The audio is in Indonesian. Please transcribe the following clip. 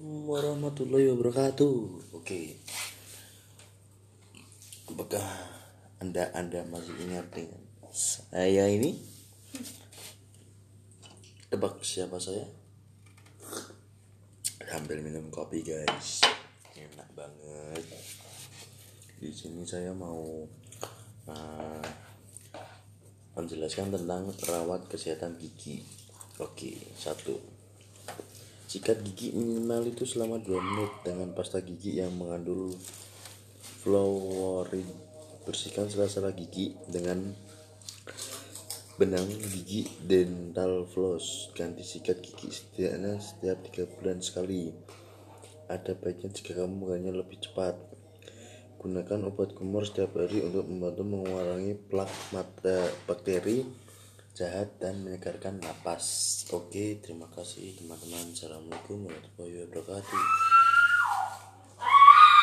warahmatullahi wabarakatuh. Oke. Apakah Anda Anda masih ingat dengan saya ini? Tebak siapa saya? Sambil minum kopi, guys. Enak banget. Di sini saya mau uh, menjelaskan tentang rawat kesehatan gigi. Oke, satu Sikat gigi minimal itu selama 2 menit dengan pasta gigi yang mengandung fluoride. Bersihkan sela-sela gigi dengan benang gigi dental floss. Ganti sikat gigi setidaknya setiap 3 bulan sekali. Ada baiknya jika kamu bukannya lebih cepat. Gunakan obat kumur setiap hari untuk membantu mengurangi plak mata bakteri jahat dan menyegarkan napas. Oke, terima kasih teman-teman. Assalamualaikum warahmatullahi wabarakatuh.